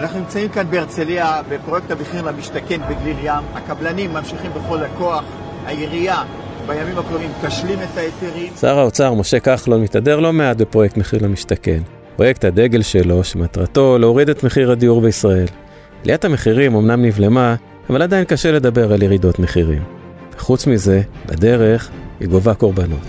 אנחנו נמצאים כאן בהרצליה בפרויקט המחיר למשתכן בגליל ים. הקבלנים ממשיכים בכל הכוח, העירייה בימים הקרובים תשלים את ההיתרים. שר האוצר משה כחלון מתהדר לא מעט בפרויקט מחיר למשתכן. פרויקט הדגל שלו, שמטרתו להוריד את מחיר הדיור בישראל. עליית המחירים אמנם נבלמה, אבל עדיין קשה לדבר על ירידות מחירים. וחוץ מזה, בדרך היא גובה קורבנות.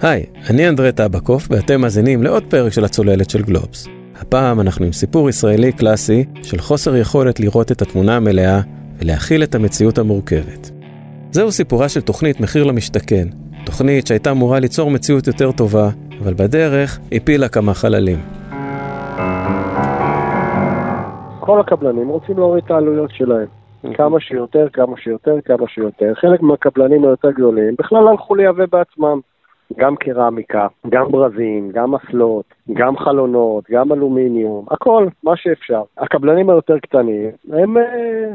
היי, אני אנדרי טבקוף, ואתם מאזינים לעוד פרק של הצוללת של גלובס. הפעם אנחנו עם סיפור ישראלי קלאסי של חוסר יכולת לראות את התמונה המלאה ולהכיל את המציאות המורכבת. זהו סיפורה של תוכנית מחיר למשתכן, תוכנית שהייתה אמורה ליצור מציאות יותר טובה, אבל בדרך הפילה כמה חללים. כל הקבלנים רוצים להוריד את העלויות שלהם. כמה שיותר, כמה שיותר, כמה שיותר. חלק מהקבלנים היותר גדולים בכלל הלכו לייבא בעצמם. גם קרמיקה, גם ברזים, גם אסלות, גם חלונות, גם אלומיניום, הכל, מה שאפשר. הקבלנים היותר קטנים, הם אה,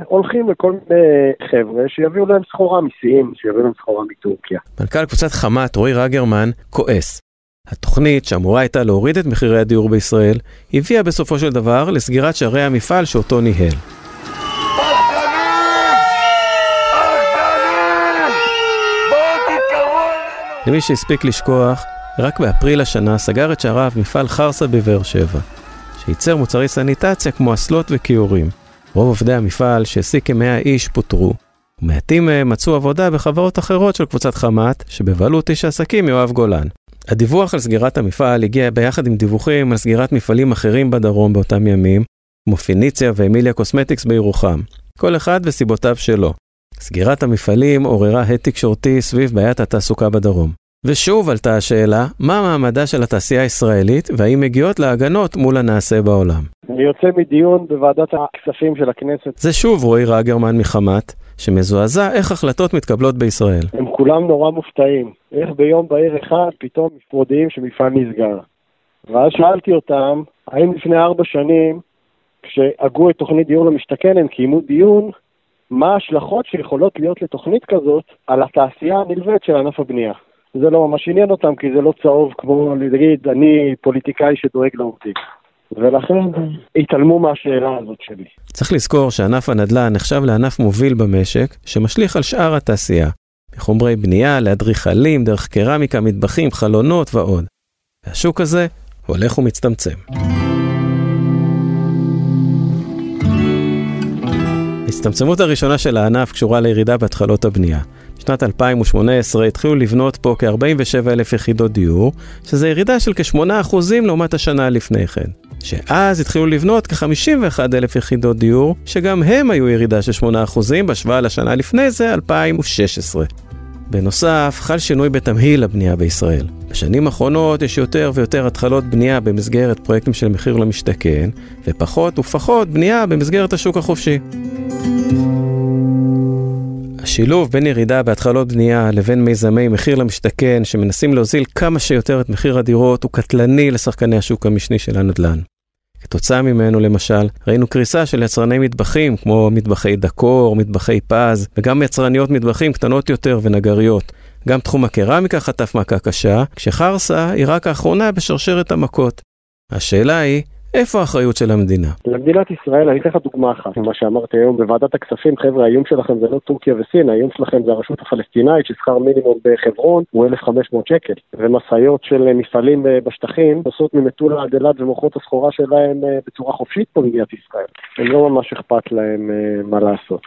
הולכים לכל מיני חבר'ה שיביאו להם סחורה משיאים, שיביאו להם סחורה מטורקיה. מנכ"ל קבוצת חמת, רועי רגרמן, כועס. התוכנית, שאמורה הייתה להוריד את מחירי הדיור בישראל, הביאה בסופו של דבר לסגירת שערי המפעל שאותו ניהל. למי שהספיק לשכוח, רק באפריל השנה סגר את שעריו מפעל חרסה בבאר שבע, שייצר מוצרי סניטציה כמו אסלות וכיורים. רוב עובדי המפעל, שהעסיק כמאה איש, פוטרו. ומעטים מהם מצאו עבודה בחברות אחרות של קבוצת חמת, שבבעלות איש העסקים יואב גולן. הדיווח על סגירת המפעל הגיע ביחד עם דיווחים על סגירת מפעלים אחרים בדרום באותם ימים, כמו פיניציה ואמיליה קוסמטיקס בירוחם. כל אחד וסיבותיו שלו. סגירת המפעלים עוררה הד תקשורתי סביב בעיית התעסוקה בדרום. ושוב עלתה השאלה, מה מעמדה של התעשייה הישראלית והאם מגיעות להגנות מול הנעשה בעולם. אני יוצא מדיון בוועדת הכספים של הכנסת. זה שוב רועי רגרמן מחמת, שמזועזע איך החלטות מתקבלות בישראל. הם כולם נורא מופתעים. איך ביום בהיר אחד פתאום מודיעים שמפעל נסגר. ואז שאלתי אותם, האם לפני ארבע שנים, כשהגו את תוכנית דיור למשתכן, הם קיימו דיון מה ההשלכות שיכולות להיות לתוכנית כזאת על התעשייה הנלווית של ענף הבנייה. זה לא ממש עניין אותם, כי זה לא צהוב כמו להגיד, אני פוליטיקאי שדואג לעובדים. ולכן התעלמו מהשאלה הזאת שלי. צריך לזכור שענף הנדל"ן נחשב לענף מוביל במשק, שמשליך על שאר התעשייה, מחומרי בנייה, לאדריכלים, דרך קרמיקה, מטבחים, חלונות ועוד. והשוק הזה הולך ומצטמצם. ההצטמצמות הראשונה של הענף קשורה לירידה בהתחלות הבנייה. בשנת 2018 התחילו לבנות פה כ-47 אלף יחידות דיור, שזה ירידה של כ-8% לעומת השנה לפני כן. שאז התחילו לבנות כ-51 אלף יחידות דיור, שגם הם היו ירידה של 8% בהשוואה לשנה לפני זה, 2016. בנוסף, חל שינוי בתמהיל הבנייה בישראל. בשנים האחרונות יש יותר ויותר התחלות בנייה במסגרת פרויקטים של מחיר למשתכן, ופחות ופחות בנייה במסגרת השוק החופשי. השילוב בין ירידה בהתחלות בנייה לבין מיזמי מחיר למשתכן שמנסים להוזיל כמה שיותר את מחיר הדירות הוא קטלני לשחקני השוק המשני של הנדל"ן. כתוצאה ממנו למשל, ראינו קריסה של יצרני מטבחים כמו מטבחי דקור, מטבחי פז, וגם יצרניות מטבחים קטנות יותר ונגריות. גם תחום הקרמיקה חטף מכה קשה, כשחרסה היא רק האחרונה בשרשרת המכות. השאלה היא, איפה האחריות של המדינה? למדינת ישראל, אני אתן לך דוגמה אחת ממה שאמרתי היום בוועדת הכספים, חבר'ה, האיום שלכם זה לא טורקיה וסין, האיום שלכם זה הרשות הפלסטינאית, ששכר מינימום בחברון הוא 1,500 שקל, ומשאיות של מפעלים אה, בשטחים נוסעות ממטולה עד אילת ומוכרות את הסחורה שלהם אה, בצורה חופשית פה במדינת ישראל. הם לא ממש אכפת להם אה, מה לעשות.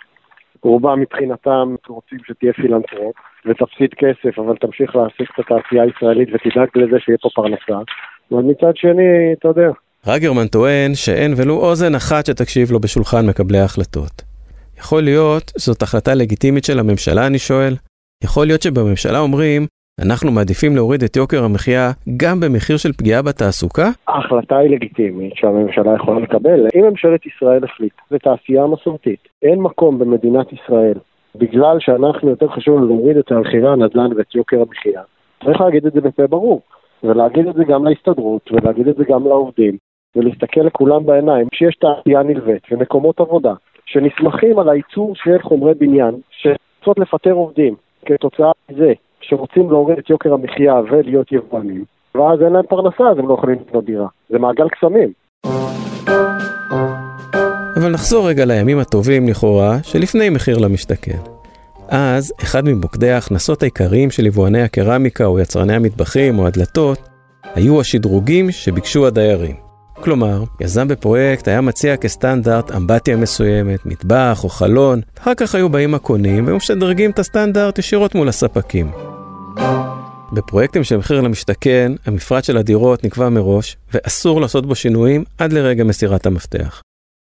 רובם מבחינתם רוצים שתהיה פילנטרופ ותפסיד כסף, אבל תמשיך להעסיק את התעשייה הישראלית ותדאג לזה שיהיה פה פרנסה. אבל מצד שני, אתה יודע, רגרמן טוען שאין ולו אוזן אחת שתקשיב לו בשולחן מקבלי ההחלטות. יכול להיות שזאת החלטה לגיטימית של הממשלה, אני שואל? יכול להיות שבממשלה אומרים, אנחנו מעדיפים להוריד את יוקר המחיה גם במחיר של פגיעה בתעסוקה? ההחלטה היא לגיטימית שהממשלה יכולה לקבל. אם ממשלת ישראל החליטה, ותעשייה מסורתית, אין מקום במדינת ישראל, בגלל שאנחנו יותר חשוב להוריד את מחירי הנדל"ן ואת יוקר המחיה, צריך להגיד את זה בפה ברור. ולהגיד את זה גם להסתדרות, ולהגיד את זה גם לעובדים, ולהסתכל לכולם בעיניים, שיש תעשייה נלווית ומקומות עבודה שנסמכים על הייצור של חומרי בניין, שרוצות לפטר עובדים כתוצאה מזה שרוצים להוריד את יוקר המחיה ולהיות יבואנים, ואז אין להם פרנסה אז הם לא יכולים לקנות דירה. זה מעגל קסמים. אבל נחזור רגע לימים הטובים לכאורה, שלפני מחיר למשתכן. אז, אחד ממוקדי ההכנסות העיקריים של יבואני הקרמיקה או יצרני המטבחים או הדלתות, היו השדרוגים שביקשו הדיירים. כלומר, יזם בפרויקט היה מציע כסטנדרט אמבטיה מסוימת, מטבח או חלון, אחר כך היו באים הקונים והיו משדרגים את הסטנדרט ישירות מול הספקים. בפרויקטים של מחיר למשתכן, המפרט של הדירות נקבע מראש, ואסור לעשות בו שינויים עד לרגע מסירת המפתח.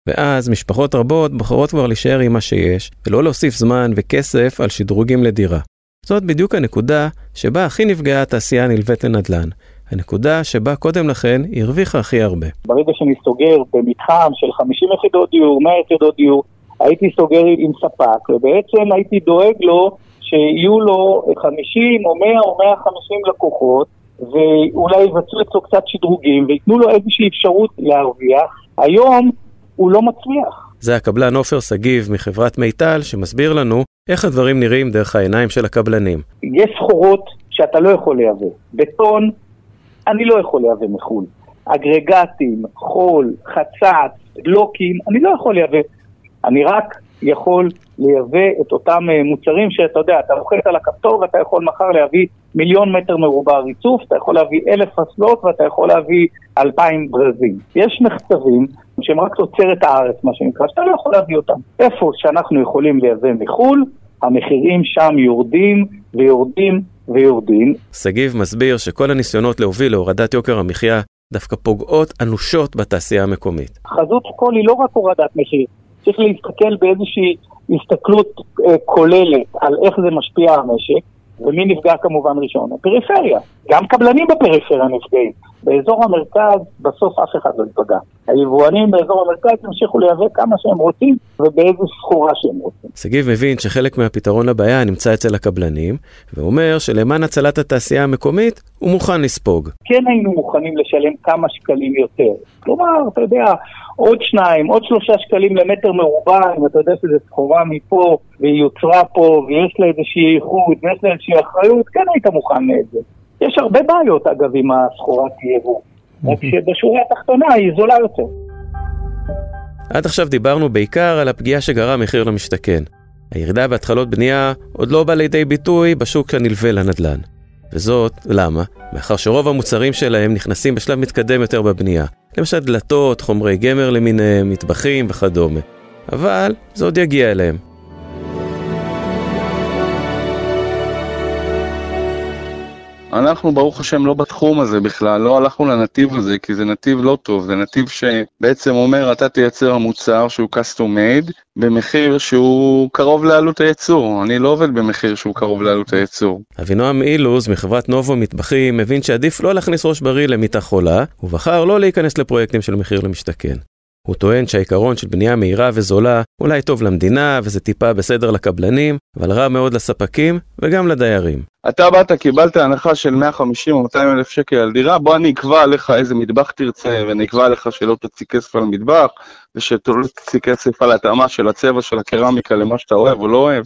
ואז משפחות רבות בוחרות כבר להישאר עם מה שיש, ולא להוסיף זמן וכסף על שדרוגים לדירה. זאת בדיוק הנקודה שבה הכי נפגעה התעשייה הנלווית לנדל"ן. הנקודה שבה קודם לכן הרוויחה הכי הרבה. ברגע שאני סוגר במתחם של 50 יחידות דיור, 100 יחידות דיור, הייתי סוגר עם ספק, ובעצם הייתי דואג לו שיהיו לו 50 או 100 או 150 לקוחות, ואולי יבצעו אצלו קצת שדרוגים, וייתנו לו איזושהי אפשרות להרוויח. היום הוא לא מצליח. זה הקבלן עופר שגיב מחברת מיטל, שמסביר לנו איך הדברים נראים דרך העיניים של הקבלנים. יש סחורות שאתה לא יכול לייבא. בטון, אני לא יכול לייבא מחו"ל. אגרגטים, חול, חצץ, בלוקים, אני לא יכול לייבא. אני רק יכול לייבא את אותם אה, מוצרים שאתה יודע, אתה לוחץ על הכפתור ואתה יכול מחר להביא מיליון מטר מרובע ריצוף, אתה יכול להביא אלף אסלות ואתה יכול להביא אלפיים ברזים. יש מחצבים שהם רק תוצרת הארץ, מה שנקרא, שאתה לא יכול להביא אותם. איפה שאנחנו יכולים לייבא מחו"ל, המחירים שם יורדים ויורדים ויורדים. שגיב מסביר שכל הניסיונות להוביל להורדת יוקר המחיה דווקא פוגעות אנושות בתעשייה המקומית. חזות הכל היא לא רק הורדת מחיר, צריך להסתכל באיזושהי הסתכלות אה, כוללת על איך זה משפיע על המשק, ומי נפגע כמובן ראשון? הפריפריה. גם קבלנים בפריפריה נפגעים. באזור המרכז בסוף אף אחד לא ייפגע. היבואנים באזור המרכז ימשיכו לייבא כמה שהם רוצים ובאיזו סחורה שהם רוצים. שגיב מבין שחלק מהפתרון לבעיה נמצא אצל הקבלנים, ואומר שלמען הצלת התעשייה המקומית הוא מוכן לספוג. כן היינו מוכנים לשלם כמה שקלים יותר. כלומר, אתה יודע, עוד שניים, עוד שלושה שקלים למטר מרובע, אם אתה יודע שזו סחורה מפה והיא יוצרה פה ויש לה איזושהי איכות ויש לה איזושהי אחריות, כן היית מוכן לזה. יש הרבה בעיות אגב עם הסחורת יבוא, רק שבשורה התחתונה היא זולה יותר. עד עכשיו דיברנו בעיקר על הפגיעה שגרם מחיר למשתכן. הירידה בהתחלות בנייה עוד לא באה לידי ביטוי בשוק הנלווה לנדל"ן. וזאת, למה? מאחר שרוב המוצרים שלהם נכנסים בשלב מתקדם יותר בבנייה. למשל דלתות, חומרי גמר למיניהם, מטבחים וכדומה. אבל זה עוד יגיע אליהם. אנחנו ברוך השם לא בתחום הזה בכלל, לא הלכנו לנתיב הזה, כי זה נתיב לא טוב, זה נתיב שבעצם אומר אתה תייצר מוצר שהוא custom made במחיר שהוא קרוב לעלות הייצור, אני לא עובד במחיר שהוא קרוב לעלות הייצור. אבינועם אילוז מחברת נובו מטבחים מבין שעדיף לא להכניס ראש בריא למיטה חולה, ובחר לא להיכנס לפרויקטים של מחיר למשתכן. הוא טוען שהעיקרון של בנייה מהירה וזולה אולי טוב למדינה וזה טיפה בסדר לקבלנים, אבל רע מאוד לספקים וגם לדיירים. אתה באת, קיבלת הנחה של 150 או 200 אלף שקל על דירה, בוא אני אקבע עליך איזה מטבח תרצה, ואני אקבע עליך שלא תוציא כסף על מטבח, ושלא תוציא כסף על התאמה של הצבע של הקרמיקה למה שאתה אוהב או לא אוהב.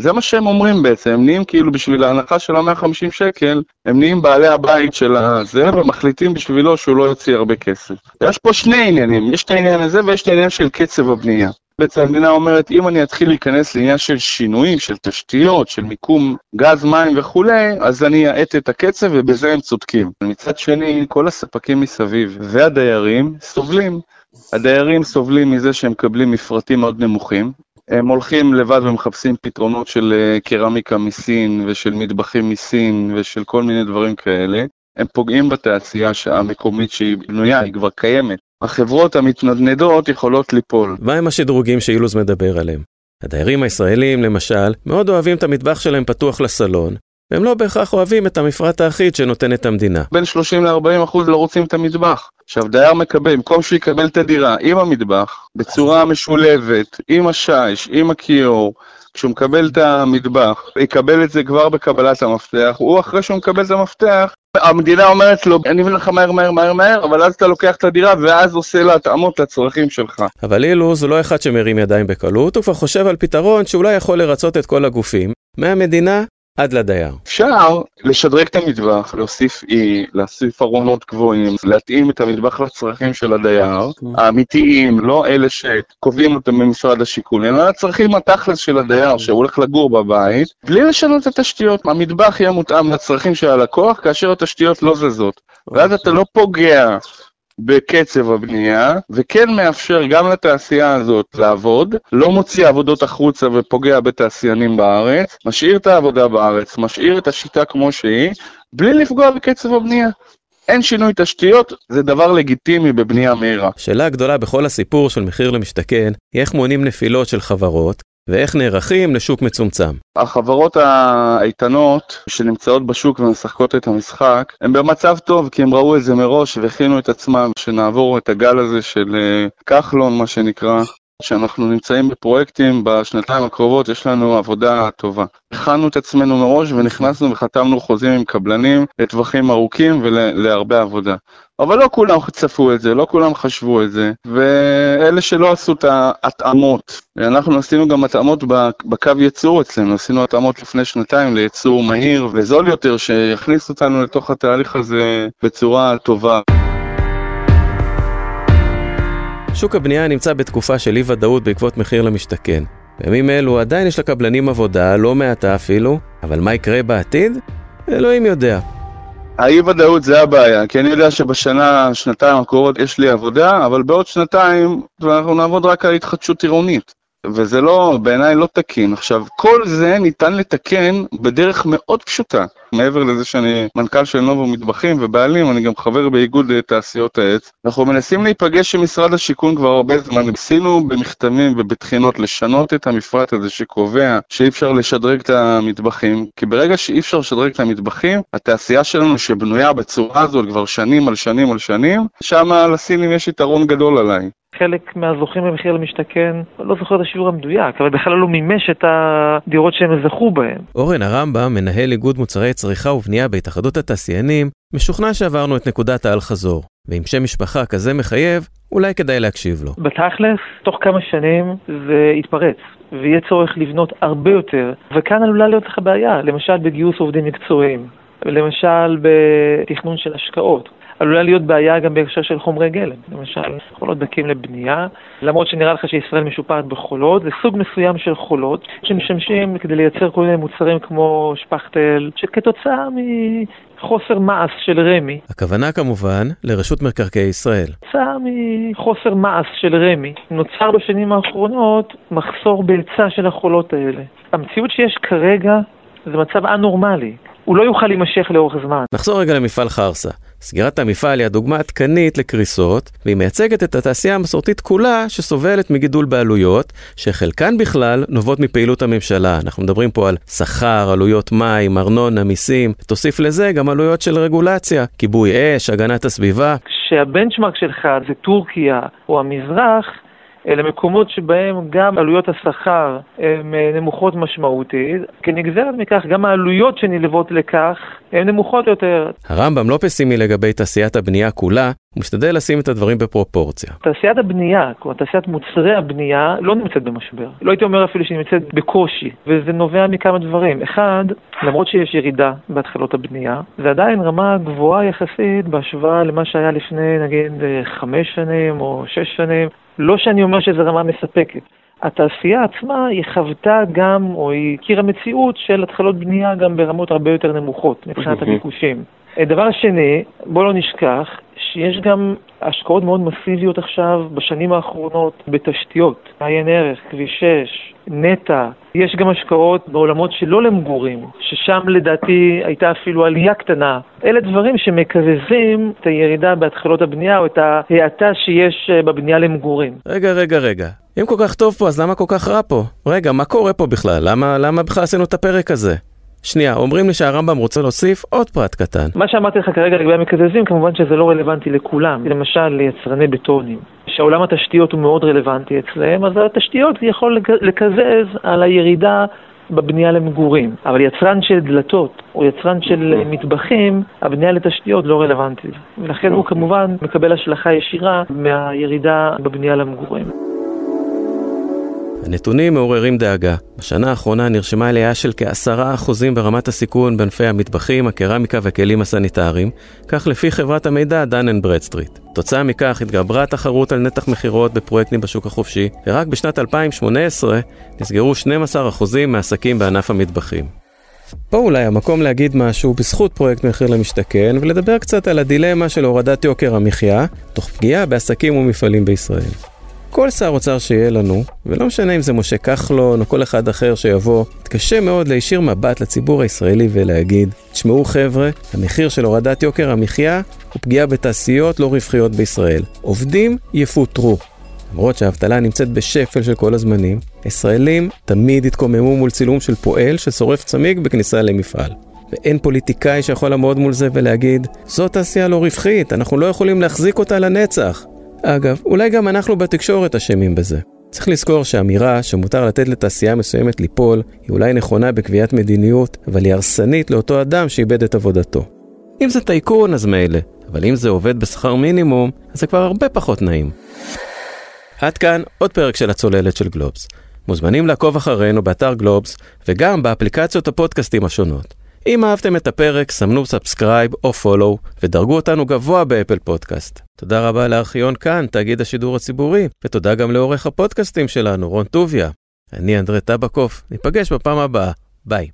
זה מה שהם אומרים בעצם, הם נהיים כאילו בשביל ההנחה של ה-150 שקל, הם נהיים בעלי הבית של הזה, ומחליטים בשבילו שהוא לא יוציא הרבה כסף. יש פה שני עניינים, יש את העניין הזה ויש את העניין של קצב הבנייה. בעצם המדינה אומרת, אם אני אתחיל להיכנס לעניין של שינויים, של תשתיות, של מיקום גז, מים וכולי, אז אני אאט את הקצב ובזה הם צודקים. מצד שני, כל הספקים מסביב והדיירים סובלים. הדיירים סובלים מזה שהם מקבלים מפרטים מאוד נמוכים, הם הולכים לבד ומחפשים פתרונות של אה, קרמיקה מסין ושל מטבחים מסין ושל כל מיני דברים כאלה. הם פוגעים בתעשייה המקומית שהיא בנויה, היא כבר קיימת. החברות המתנדנדות יכולות ליפול. מה עם השדרוגים שאילוז מדבר עליהם? הדיירים הישראלים, למשל, מאוד אוהבים את המטבח שלהם פתוח לסלון, והם לא בהכרח אוהבים את המפרט האחיד שנותנת המדינה. בין 30 ל-40 אחוז לא רוצים את המטבח. עכשיו, דייר מקבל, במקום שהוא יקבל את הדירה עם המטבח, בצורה משולבת, עם השיש, עם הכיור, כשהוא מקבל את המטבח, יקבל את זה כבר בקבלת המפתח, הוא אחרי שהוא מקבל את המפתח, המדינה אומרת לו, אני אביא לך מהר מהר מהר מהר, אבל אז אתה לוקח את הדירה ואז עושה לה התאמות לצרכים שלך. אבל אילוז הוא לא אחד שמרים ידיים בקלות, הוא כבר חושב על פתרון שאולי יכול לרצות את כל הגופים, מהמדינה עד לדייר. אפשר לשדרג את המטבח, להוסיף אי, להוסיף ארונות גבוהים, להתאים את המטבח לצרכים של הדייר, האמיתיים, לא אלה שקובעים אותם במשרד השיכון, אלא לצרכים התכלס של הדייר שהוא הולך לגור בבית, בלי לשנות את התשתיות. המטבח יהיה מותאם לצרכים של הלקוח, כאשר התשתיות לא זזות. ואז אתה לא פוגע בקצב הבנייה, וכן מאפשר גם לתעשייה הזאת לעבוד, לא מוציא עבודות החוצה ופוגע בתעשיינים בארץ, משאיר את העבודה בארץ, משאיר את השיטה כמו שהיא, בלי לפגוע בקצב הבנייה. אין שינוי תשתיות, זה דבר לגיטימי בבנייה מהירה. השאלה הגדולה בכל הסיפור של מחיר למשתכן, היא איך מונים נפילות של חברות, ואיך נערכים לשוק מצומצם. החברות האיתנות שנמצאות בשוק ומשחקות את המשחק, הן במצב טוב כי הם ראו את זה מראש והכינו את עצמם שנעבור את הגל הזה של אה, כחלון, מה שנקרא, שאנחנו נמצאים בפרויקטים בשנתיים הקרובות, יש לנו עבודה טובה. הכנו את עצמנו מראש ונכנסנו וחתמנו חוזים עם קבלנים לטווחים ארוכים ולהרבה עבודה. אבל לא כולם צפו את זה, לא כולם חשבו את זה, ואלה שלא עשו את ההתאמות, אנחנו עשינו גם התאמות בקו ייצור אצלנו, עשינו התאמות לפני שנתיים לייצור מהיר וזול יותר, שיכניס אותנו לתוך התהליך הזה בצורה טובה. שוק הבנייה נמצא בתקופה של אי ודאות בעקבות מחיר למשתכן. בימים אלו עדיין יש לקבלנים עבודה, לא מעטה אפילו, אבל מה יקרה בעתיד? אלוהים יודע. האי ודאות זה הבעיה, כי אני יודע שבשנה, שנתיים הקרובות יש לי עבודה, אבל בעוד שנתיים אנחנו נעבוד רק על התחדשות עירונית. וזה לא, בעיניי לא תקין. עכשיו, כל זה ניתן לתקן בדרך מאוד פשוטה. מעבר לזה שאני מנכ"ל של נובו מטבחים ובעלים, אני גם חבר באיגוד אה, תעשיות העץ. אנחנו מנסים להיפגש עם משרד השיכון כבר הרבה זמן. ניסינו במכתבים ובתחינות לשנות את המפרט הזה שקובע שאי אפשר לשדרג את המטבחים, כי ברגע שאי אפשר לשדרג את המטבחים, התעשייה שלנו שבנויה בצורה הזאת כבר שנים על שנים על שנים, שם לסינים יש יתרון גדול עליי. חלק מהזוכים במחיר למשתכן, לא זוכר את השיעור המדויק, אבל בכלל לא מימש את הדירות שהם זכו בהן. אורן הרמב"ם, מנהל איגוד מוצרי צריכה ובנייה בהתאחדות התעשיינים, משוכנע שעברנו את נקודת האל-חזור, ועם שם משפחה כזה מחייב, אולי כדאי להקשיב לו. בתכלס, תוך כמה שנים זה יתפרץ, ויהיה צורך לבנות הרבה יותר, וכאן עלולה להיות לך בעיה, למשל בגיוס עובדים מקצועיים, למשל בתכנון של השקעות. עלולה להיות בעיה גם בהקשר של חומרי גלם, למשל חולות דקים לבנייה, למרות שנראה לך שישראל משופעת בחולות, זה סוג מסוים של חולות שמשמשים כדי לייצר כל מיני מוצרים כמו שפכטל, שכתוצאה מחוסר מעש של רמ"י. הכוונה כמובן לרשות מקרקעי ישראל. כתוצאה מחוסר מעש של רמ"י, נוצר בשנים האחרונות מחסור בהיצע של החולות האלה. המציאות שיש כרגע זה מצב א-נורמלי. הוא לא יוכל להימשך לאורך זמן. נחזור רגע למפעל חרסה. סגירת המפעל היא הדוגמה עדכנית לקריסות, והיא מייצגת את התעשייה המסורתית כולה שסובלת מגידול בעלויות, שחלקן בכלל נובעות מפעילות הממשלה. אנחנו מדברים פה על שכר, עלויות מים, ארנונה, מיסים, תוסיף לזה גם עלויות של רגולציה, כיבוי אש, הגנת הסביבה. כשהבנצ'מרק שלך זה טורקיה או המזרח, אלה מקומות שבהם גם עלויות השכר הן אה, נמוכות משמעותית, כנגזרת מכך גם העלויות שנלוות לכך הן נמוכות יותר. הרמב"ם לא פסימי לגבי תעשיית הבנייה כולה, הוא משתדל לשים את הדברים בפרופורציה. תעשיית הבנייה, כלומר תעשיית מוצרי הבנייה, לא נמצאת במשבר. לא הייתי אומר אפילו שהיא נמצאת בקושי, וזה נובע מכמה דברים. אחד, למרות שיש ירידה בהתחלות הבנייה, זה עדיין רמה גבוהה יחסית בהשוואה למה שהיה לפני נגיד חמש שנים או שש שנים. לא שאני אומר שזו רמה מספקת. התעשייה עצמה היא חוותה גם, או היא הכירה מציאות של התחלות בנייה גם ברמות הרבה יותר נמוכות מבחינת הביקושים. דבר שני, בואו לא נשכח שיש גם השקעות מאוד מסיביות עכשיו בשנים האחרונות בתשתיות, עיין ערך, כביש 6, נטע. יש גם השקעות בעולמות שלא למגורים, ששם לדעתי הייתה אפילו עלייה קטנה. אלה דברים שמקזזים את הירידה בהתחלות הבנייה או את ההאטה שיש אה, בבנייה למגורים. רגע, רגע, רגע. אם כל כך טוב פה, אז למה כל כך רע פה? רגע, מה קורה פה בכלל? למה, למה בכלל עשינו את הפרק הזה? שנייה, אומרים לי שהרמב"ם רוצה להוסיף עוד פרט קטן. מה שאמרתי לך כרגע לגבי המקזזים, כמובן שזה לא רלוונטי לכולם. למשל, ליצרני בטונים, שעולם התשתיות הוא מאוד רלוונטי אצלם, אז התשתיות יכול לקזז על הירידה בבנייה למגורים. אבל יצרן של דלתות או יצרן של מטבחים, הבנייה לתשתיות לא רלוונטית. ולכן הוא כמובן מקבל השלכה ישירה מהירידה בבנייה למגורים. הנתונים מעוררים דאגה. בשנה האחרונה נרשמה עלייה של כעשרה אחוזים ברמת הסיכון בענפי המטבחים, הקרמיקה והכלים הסניטריים, כך לפי חברת המידע דן אנד ברדסטריט. כתוצאה מכך התגברה התחרות על נתח מכירות בפרויקטים בשוק החופשי, ורק בשנת 2018 נסגרו 12% מהעסקים בענף המטבחים. פה אולי המקום להגיד משהו בזכות פרויקט מחיר למשתכן ולדבר קצת על הדילמה של הורדת יוקר המחיה, תוך פגיעה בעסקים ומפעלים בישראל. כל שר אוצר שיהיה לנו, ולא משנה אם זה משה כחלון או כל אחד אחר שיבוא, קשה מאוד להישיר מבט לציבור הישראלי ולהגיד, תשמעו חבר'ה, המחיר של הורדת יוקר המחיה הוא פגיעה בתעשיות לא רווחיות בישראל. עובדים יפוטרו. למרות שהאבטלה נמצאת בשפל של כל הזמנים, ישראלים תמיד התקוממו מול צילום של פועל ששורף צמיג בכניסה למפעל. ואין פוליטיקאי שיכול לעמוד מול זה ולהגיד, זו תעשייה לא רווחית, אנחנו לא יכולים להחזיק אותה לנצח. אגב, אולי גם אנחנו בתקשורת אשמים בזה. צריך לזכור שאמירה שמותר לתת לתעשייה מסוימת ליפול, היא אולי נכונה בקביעת מדיניות, אבל היא הרסנית לאותו אדם שאיבד את עבודתו. אם זה טייקון אז מילא, אבל אם זה עובד בשכר מינימום, אז זה כבר הרבה פחות נעים. עד כאן עוד פרק של הצוללת של גלובס. מוזמנים לעקוב אחרינו באתר גלובס וגם באפליקציות הפודקאסטים השונות. אם אהבתם את הפרק, סמנו subscribe או follow ודרגו אותנו גבוה באפל פודקאסט. תודה רבה לארכיון כאן, תאגיד השידור הציבורי, ותודה גם לעורך הפודקאסטים שלנו, רון טוביה. אני אנדרי טבקוף, ניפגש בפעם הבאה. ביי.